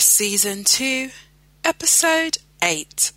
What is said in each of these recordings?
Season 2, Episode 8.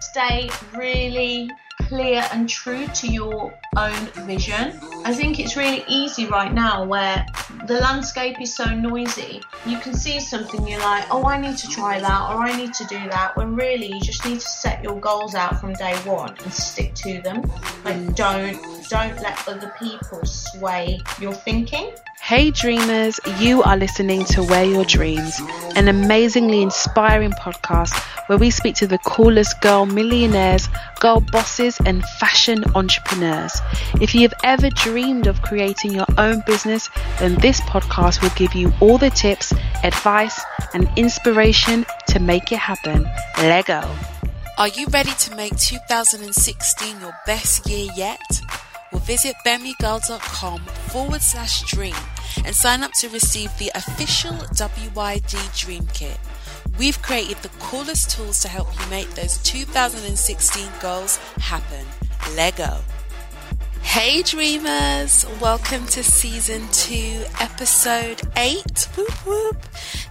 Stay really clear and true to your own vision. I think it's really easy right now where the landscape is so noisy. You can see something, you're like, oh, I need to try that or I need to do that, when really you just need to set your goals out from day one and stick to them. Like, don't don't let other people sway your thinking. Hey dreamers, you are listening to Wear Your Dreams, an amazingly inspiring podcast where we speak to the coolest girl millionaires, girl bosses, and fashion entrepreneurs. If you have ever dreamed of creating your own business, then this podcast will give you all the tips, advice, and inspiration to make it happen. Lego. Are you ready to make 2016 your best year yet? Well, visit bemigirl.com forward slash dream and sign up to receive the official WYD Dream Kit. We've created the coolest tools to help you make those 2016 goals happen. Lego. Hey dreamers, welcome to season 2, episode 8. Whoop whoop.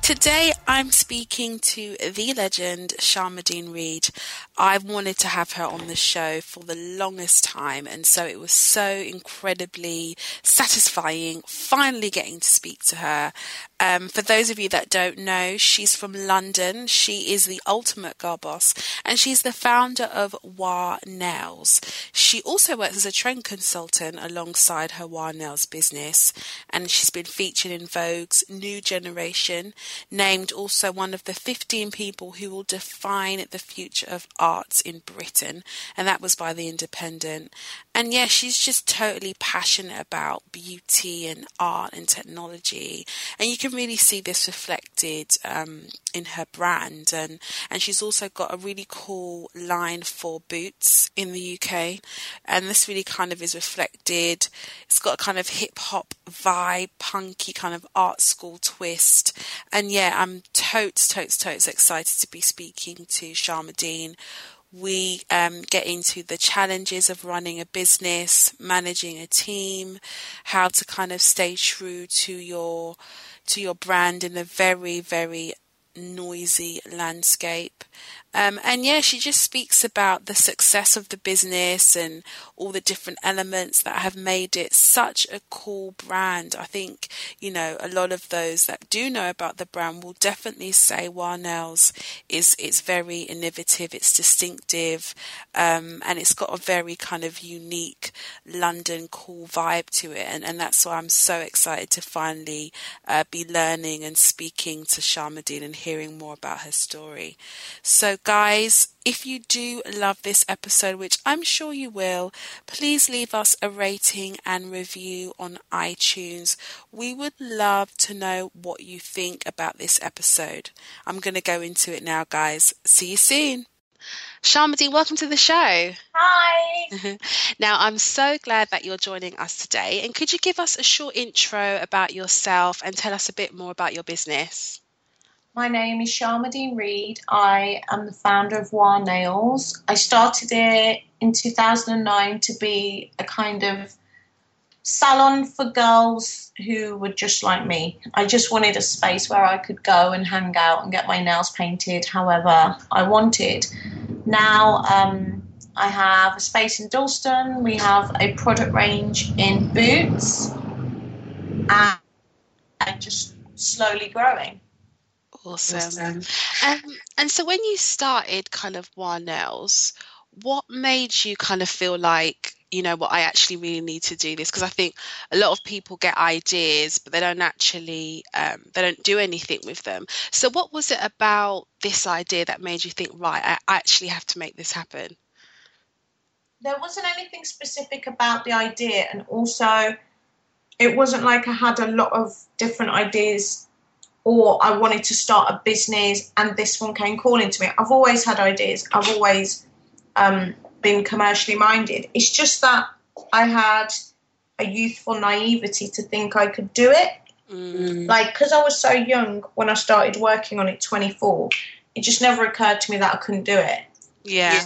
Today I'm speaking to the legend Sharmadean Reid. I've wanted to have her on the show for the longest time, and so it was so incredibly satisfying finally getting to speak to her. Um, for those of you that don't know, she's from London. She is the ultimate girl boss, and she's the founder of Wah Nails. She also works as a trend consultant alongside her Wah Nails business, and she's been featured in Vogue's New Generation, named also one of the 15 people who will define the future of arts in Britain, and that was by The Independent. And yeah, she's just totally passionate about beauty and art and technology, and you can really see this reflected um, in her brand. And and she's also got a really cool line for boots in the UK, and this really kind of is reflected. It's got a kind of hip hop vibe, punky kind of art school twist, and yeah, I'm totes, totes, totes excited to be speaking to Sharmadean we um, get into the challenges of running a business, managing a team, how to kind of stay true to your to your brand in a very very noisy landscape. Um, and yeah, she just speaks about the success of the business and all the different elements that have made it such a cool brand. I think, you know, a lot of those that do know about the brand will definitely say Wah Nails is, it's very innovative, it's distinctive, um, and it's got a very kind of unique London cool vibe to it. And, and that's why I'm so excited to finally uh, be learning and speaking to Sharmadean and hearing more about her story. So guys, if you do love this episode, which I'm sure you will, please leave us a rating and review on iTunes. We would love to know what you think about this episode. I'm going to go into it now, guys. See you soon. Sharmadean, welcome to the show. Hi. now, I'm so glad that you're joining us today. And could you give us a short intro about yourself and tell us a bit more about your business? My name is Sharmadean Reid. I am the founder of Wah Nails. I started it in 2009 to be a kind of salon for girls who were just like me. I just wanted a space where I could go and hang out and get my nails painted however I wanted. Now um, I have a space in Dalston, we have a product range in Boots, and, and just slowly growing. Awesome. awesome. Um, and so when you started kind of Wah Nails, what made you kind of feel like you know what i actually really need to do this because i think a lot of people get ideas but they don't actually um, they don't do anything with them so what was it about this idea that made you think right i actually have to make this happen there wasn't anything specific about the idea and also it wasn't like i had a lot of different ideas or i wanted to start a business and this one came calling to me i've always had ideas i've always um, been commercially minded. It's just that I had a youthful naivety to think I could do it. Mm. Like, because I was so young when I started working on it, 24, it just never occurred to me that I couldn't do it. Yeah.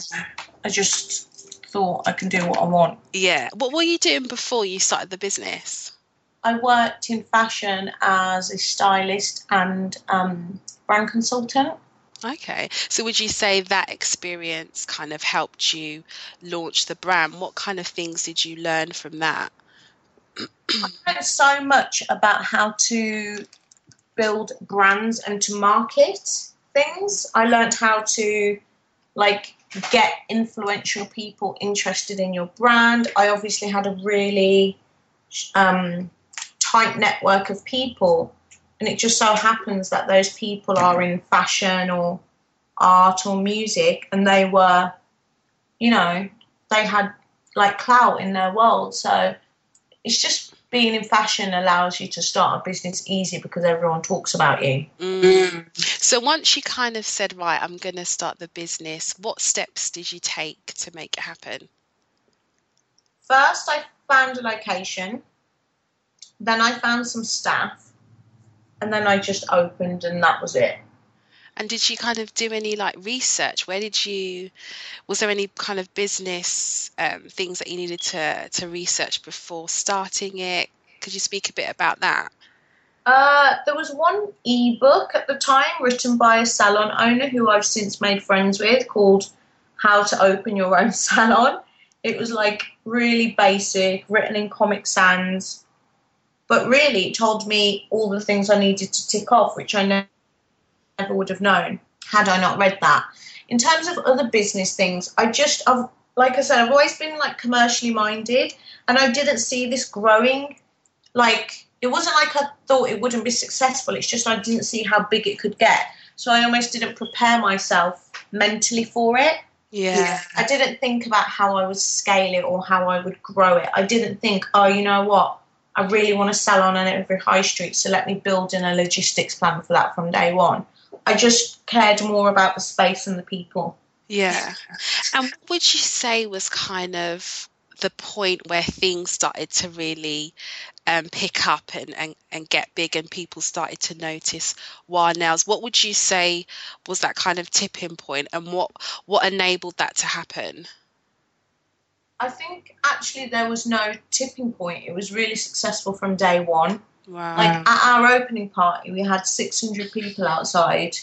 I just thought I can do what I want. Yeah. What were you doing before you started the business? I worked in fashion as a stylist and um, brand consultant. Okay. So would you say that experience kind of helped you launch the brand? What kind of things did you learn from that? I learned so much about how to build brands and to market things. I learned how to like get influential people interested in your brand. I obviously had a really um, tight network of people. And it just so happens that those people are in fashion or art or music and they were you know they had like clout in their world. So it's just being in fashion allows you to start a business easy because everyone talks about you. Mm. so once you kind of said right i'm going to start the business what steps did you take to make it happen? First i found a location then i found some staff and then I just opened and that was it. And did you kind of do any like research? Where did you? Was there any kind of business um, things that you needed to to research before starting it? Could you speak a bit about that? Uh, there was one ebook at the time written by a salon owner who I've since made friends with called How to Open Your Own Salon. It was like really basic, written in Comic Sans but really, it told me all the things I needed to tick off, which I never would have known had I not read that. In terms of other business things, I just, I've, like I said, I've always been like commercially minded, and I didn't see this growing. Like, it wasn't like I thought it wouldn't be successful. It's just I didn't see how big it could get. So I almost didn't prepare myself mentally for it. Yeah. I didn't think about how I would scale it or how I would grow it. I didn't think, oh, you know what? I really want to sell on every high street, so let me build in a logistics plan for that from day one. I just cared more about the space and the people. Yeah. And what would you say was kind of the point where things started to really um, pick up and, and, and get big and people started to notice Wah Nails? What would you say was that kind of tipping point and what, what enabled that to happen? I think actually there was no tipping point. It was really successful from day one. Wow. Like at our opening party, we had 600 people outside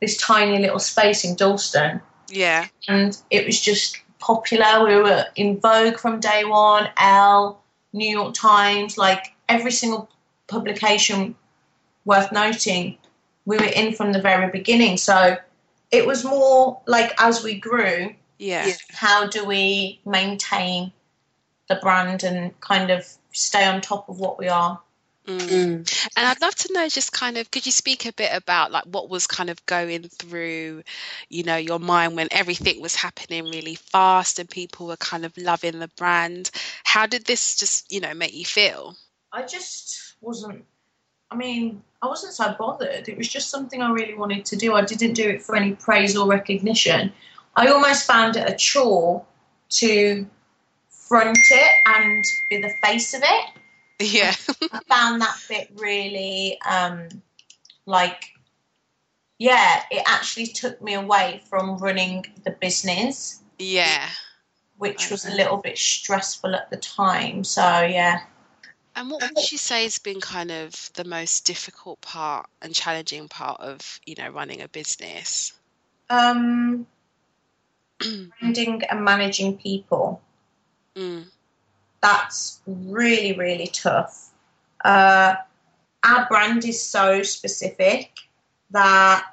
this tiny little space in Dalston. Yeah. And it was just popular. We were in Vogue from day one, Elle, New York Times, like every single publication worth noting, we were in from the very beginning. So it was more like as we grew, yeah. How do we maintain the brand and kind of stay on top of what we are? Mm. And I'd love to know just kind of could you speak a bit about like what was kind of going through, you know, your mind when everything was happening really fast and people were kind of loving the brand. How did this just, you know, make you feel? I just wasn't I mean, I wasn't so bothered. It was just something I really wanted to do. I didn't do it for any praise or recognition. I almost found it a chore to front it and be the face of it. Yeah. I found that bit really um, like yeah, it actually took me away from running the business, Yeah. which was a little bit stressful at the time. So yeah. And what would you say has been kind of the most difficult part and challenging part of, you know, running a business? Um, finding and managing people. Mm. That's really, really tough. Uh, our brand is so specific that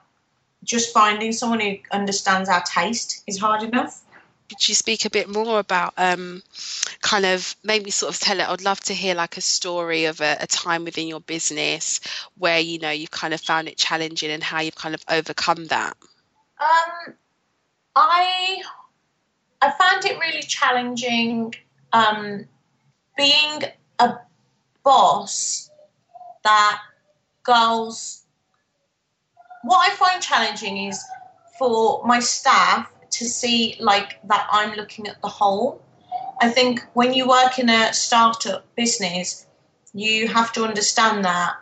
just finding someone who understands our taste is hard enough. Could you speak a bit more about um, kind of maybe sort of tell it? I'd love to hear like a story of a, a time within your business where you know you've kind of found it challenging and how you've kind of overcome that. Um, I I found it really challenging um, being a boss that girls. What I find challenging is for my staff to see like that I'm looking at the whole. I think when you work in a startup business, you have to understand that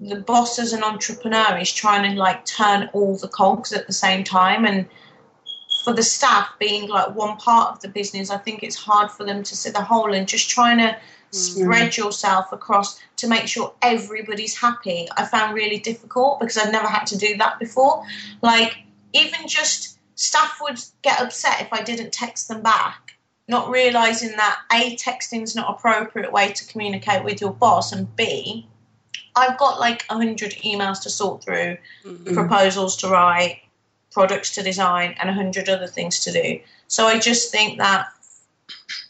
the boss as an entrepreneur is trying to like turn all the cogs at the same time. And for the staff being like one part of the business i think it's hard for them to see the whole and just trying to hmm. spread yourself across to make sure everybody's happy. I found really difficult because i've never had to do that before. Like even just staff would get upset if i didn't text them back not realizing that a texting's not appropriate way to communicate with your boss and b I've got like a hundred emails to sort through, Mhm. proposals to write, products to design, and a hundred other things to do. So I just think that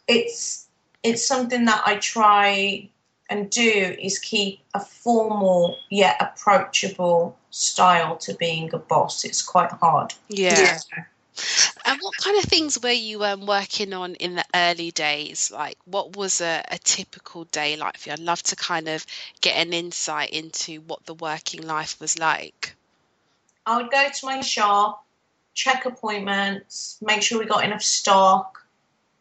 it's it's something that I try and do is keep a formal yet approachable style to being a boss. It's quite hard. Yeah. And what kind of things were you um, working on in the early days? Like, what was a, a typical day like for you? I'd love to kind of get an insight into what the working life was like. I would go to my shop, check appointments, make sure we got enough stock.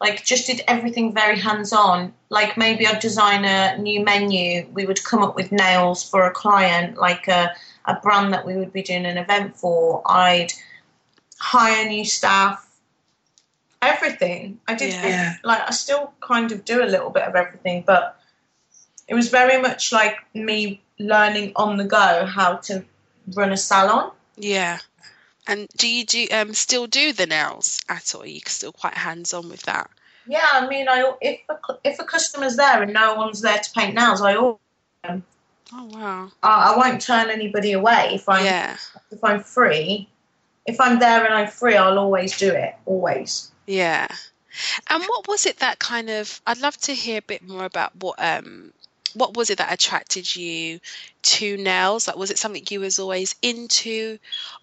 Like, just did everything very hands on. Like, maybe I'd design a new menu. We would come up with nails for a client, like a, a brand that we would be doing an event for. I'd hire new staff. Everything. I did, Yeah. like, I still kind of do a little bit of everything, but it was very much like me learning on the go how to run a salon. Yeah. And do you do um, still do the nails at all? Are you still quite hands on with that? Yeah, I mean, I if a, if a customer's there and no one's there to paint nails, I al- Oh wow. I I won't turn anybody away if I'm Yeah. if I'm free. If I'm there and I'm free, I'll always do it. Always. Yeah. And what was it that kind of I'd love to hear a bit more about what um what was it that attracted you to nails? Like was it something you was always into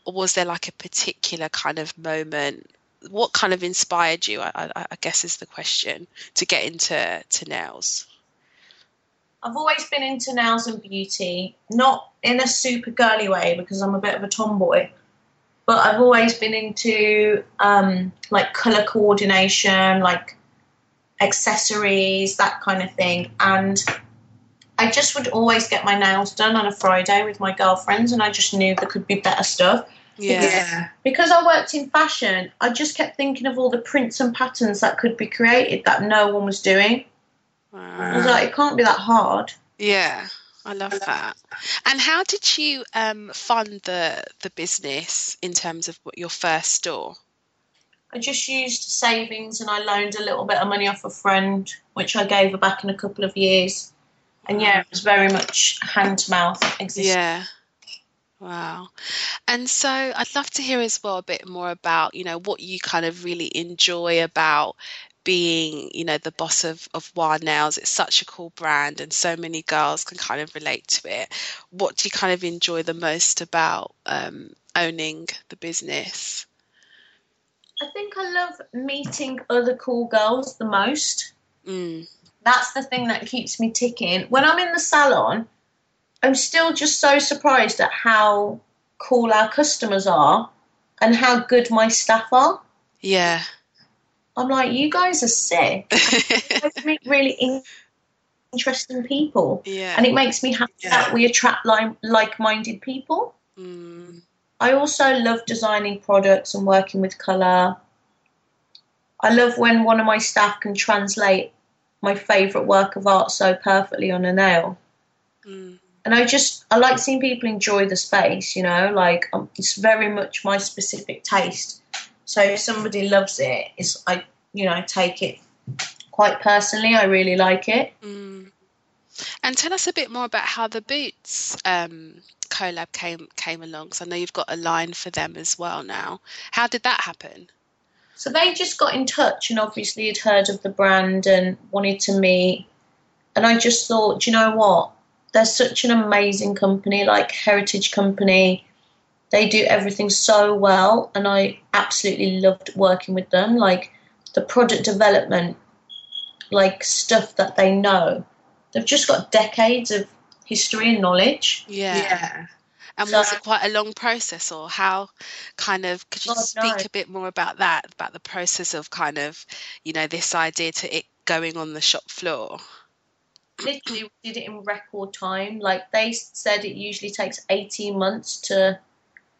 or was there like a particular kind of moment? What kind of inspired you? I, I, I guess is the question to get into to nails. I've always been into nails and beauty, not in a super girly way because I'm a bit of a tomboy, but I've always been into um, like color coordination, like accessories, that kind of thing. And I just would always get my nails done on a Friday with my girlfriends, and I just knew there could be better stuff. Yeah. Because I worked in fashion, I just kept thinking of all the prints and patterns that could be created that no one was doing. I was like, it can't be that hard. Yeah. I love that. And how did you um fund the the business in terms of what your first store? I just used savings and I loaned a little bit of money off a friend, which I gave her back in a couple of years. And yeah, it was very much hand to mouth existing. Yeah. Wow. And so I'd love to hear as well a bit more about, you know, what you kind of really enjoy about being, you know, the boss of, of Wild Nails. It's such a cool brand and so many girls can kind of relate to it. What do you kind of enjoy the most about um, owning the business? I think I love meeting other cool girls the most. Mm. That's the thing that keeps me ticking. When I'm in the salon, I'm still just so surprised at how cool our customers are and how good my staff are. Yeah. I'm like, you guys are sick. You guys meet really in- interesting people. Yeah. And it makes me happy Yeah. that we attract li- like minded people. Mm. I also love designing products and working with colour. I love when one of my staff can translate my favourite work of art so perfectly on a nail. Mm. And I just, I like seeing people enjoy the space, you know, like um, it's very much my specific taste. So if somebody loves it, it's, I, you know, I take it quite personally. I really like it. Mm. And tell us a bit more about how the boots um, collab came came along. Because I know you've got a line for them as well now. How did that happen? So they just got in touch and obviously had heard of the brand and wanted to meet. And I just thought, you know what? They're such an amazing company, like Heritage Company. They do everything so well, and I absolutely loved working with them. Like the product development, like stuff that they know. They've just got decades of history and knowledge. Yeah. yeah. And So- was it quite a long process, or how kind of could you oh, God, speak no. a bit more about that, about the process of kind of, you know, this idea to it going on the shop floor? literally we did it in record time. Like they said, it usually takes 18 months to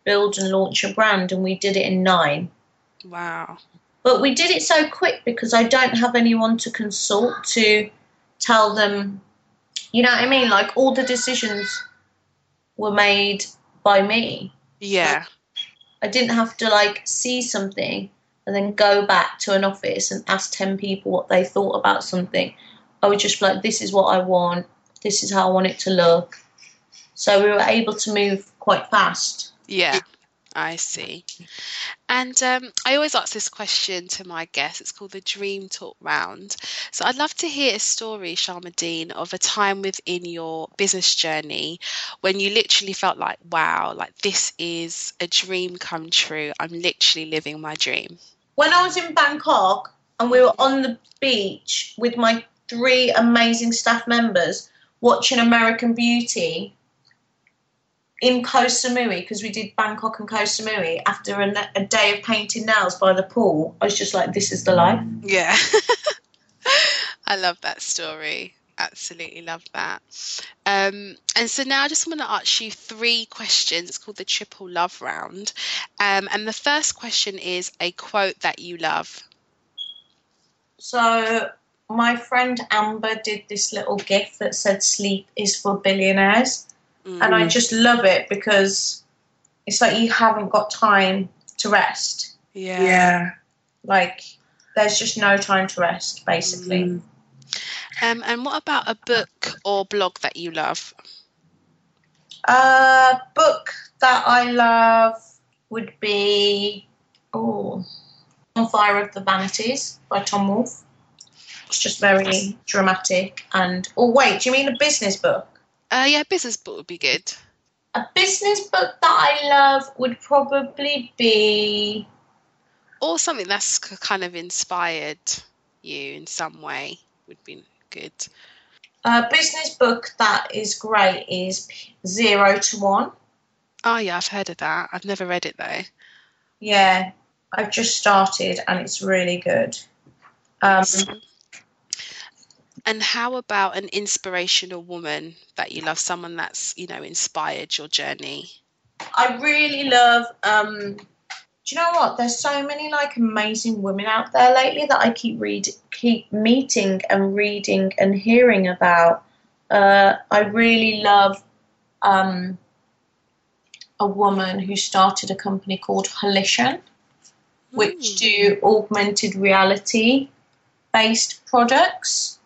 build and launch a brand, and we did it in nine. Wow. But we did it so quick because I don't have anyone to consult to tell them, you know what I mean? Like all the decisions were made by me. Yeah. I didn't have to like see something and then go back to an office and ask 10 people what they thought about something. I would just be like, this is what I want, this is how I want it to look. So we were able to move quite fast. Yeah, I see. And um, I always ask this question to my guests. It's called the Dream Talk Round. So I'd love to hear a story, Sharmadean, of a time within your business journey when you literally felt like, wow, like this is a dream come true. I'm literally living my dream. When I was in Bangkok and we were on the beach with my three amazing staff members watching American Beauty in Koh Samui, because we did Bangkok and Koh Samui after a, a day of painting nails by the pool, I was just like, this is the life. Yeah. I love that story. Absolutely love that. Um, and so now I just want to ask you three questions. It's called the triple love round. Um, and the first question is a quote that you love. So my friend Amber did this little gift that said "Sleep is for billionaires," and I just love it because it's like you haven't got time to rest. Yeah. Yeah. Like there's just no time to rest, basically. Um, and what about a book or blog that you love? A book that I love would be oh, "Bonfire of the Vanities" by Tom Wolfe. It's just very dramatic and. Oh wait, do you mean a business book? Uh, yeah, business book would be good. A business book that I love would probably be Or something that's kind of inspired you in some way would be good. a business book that is great is Zero to One. Oh, yeah, I've heard of that. I've never read it though. Yeah, I've just started and it's really good. Um, And how about an inspirational woman that you love, someone that's, you know, inspired your journey? I really love. Um, do you know what? There's so many like amazing women out there lately that I keep read, keep meeting and reading and hearing about. Uh, I really love um, a woman who started a company called Holition, which do augmented reality based products.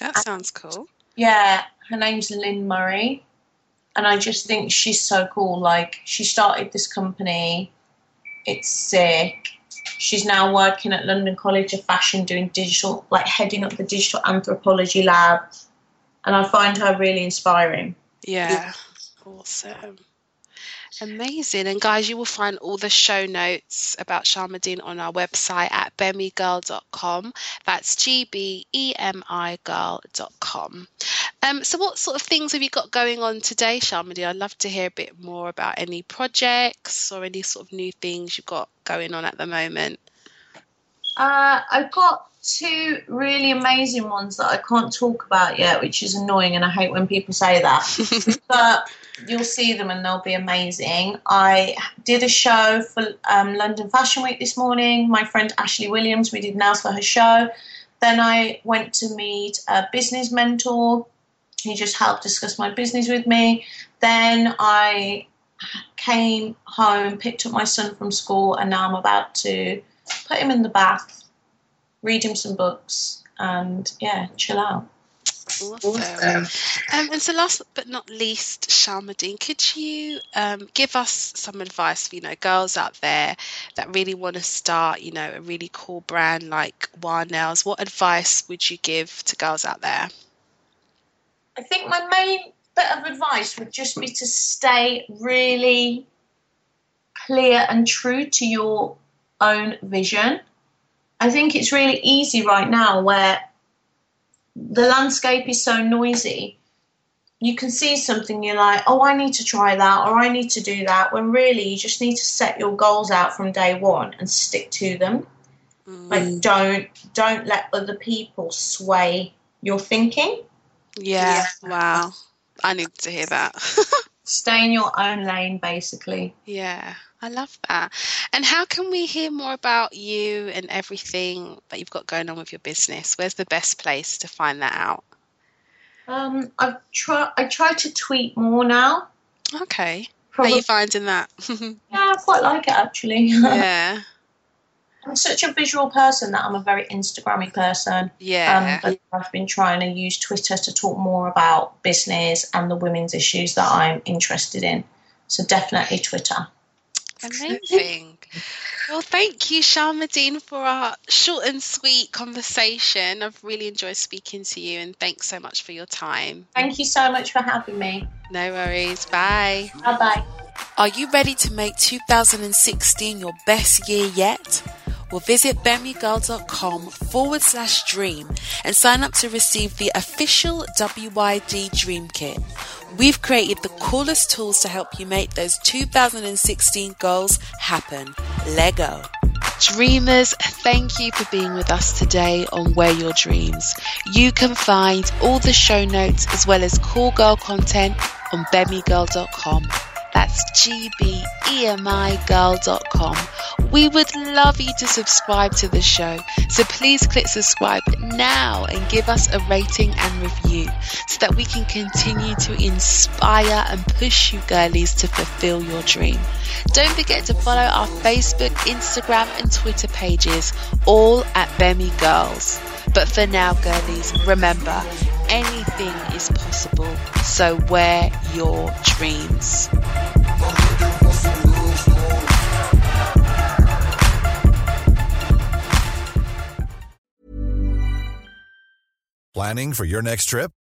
That sounds cool. Yeah, her name's Lynne Murray, and I just think she's so cool. Like, she started this company, it's sick. She's now working at London College of Fashion doing digital, like, heading up the digital anthropology lab, and I find her really inspiring. Yeah. Awesome. Amazing. And guys, you will find all the show notes about Sharmadean on our website at bemigirl.com. That's G B E M I girl.com. Um, so, what sort of things have you got going on today, Sharmadean? I'd love to hear a bit more about any projects or any sort of new things you've got going on at the moment. Uh, I've got two really amazing ones that I can't talk about yet, which is annoying, and I hate when people say that. but you'll see them and they'll be amazing. I did a show for um, London Fashion Week this morning. My friend Ashley Williams, we did nails for her show. Then I went to meet a business mentor. He just helped discuss my business with me. Then I came home, picked up my son from school, and now I'm about to put him in the bath read him some books, and yeah, chill out. Awesome. Um, and so, last but not least, Sharmadean, could you um, give us some advice for you know girls out there that really want to start, you know, a really cool brand like Wah Nails? What advice would you give to girls out there? I think my main bit of advice would just be to stay really clear and true to your own vision. I think it's really easy right now where the landscape is so noisy. You can see something, you're like, oh, I need to try that or I need to do that, when really you just need to set your goals out from day one and stick to them. Mm. Like don't don't let other people sway your thinking. Yeah. yeah. Wow. I need to hear that. Stay in your own lane basically. Yeah. I love that. And how can we hear more about you and everything that you've got going on with your business? Where's the best place to find that out? Um, I've try I try to tweet more now. Okay. Probably. How are you finding that? yeah, I quite like it actually. Yeah. I'm such a visual person that I'm a very Instagrammy person. Yeah. Um, I've been trying to use Twitter to talk more about business and the women's issues that I'm interested in. So definitely Twitter. Amazing. Well, thank you, Sharmadean, for our short and sweet conversation. I've really enjoyed speaking to you, and thanks so much for your time. Thank you so much for having me. No worries. Bye. Bye bye. Are you ready to make 2016 your best year yet? Well, visit bemigirl.com forward slash dream and sign up to receive the official WYD Dream Kit. We've created the coolest tools to help you make those 2016 goals happen. Lego. Dreamers, thank you for being with us today on Wear Your Dreams. You can find all the show notes as well as cool girl content on bemigirl.com. That's gbemigirl.com. We would love you to subscribe to the show, so please click subscribe now and give us a rating and review so that we can continue to inspire and push you girlies to fulfill your dream. Don't forget to follow our Facebook, Instagram, and Twitter pages, all at Bemi Girls. But for now, girlies, remember anything is possible. So wear your dreams. Planning for your next trip?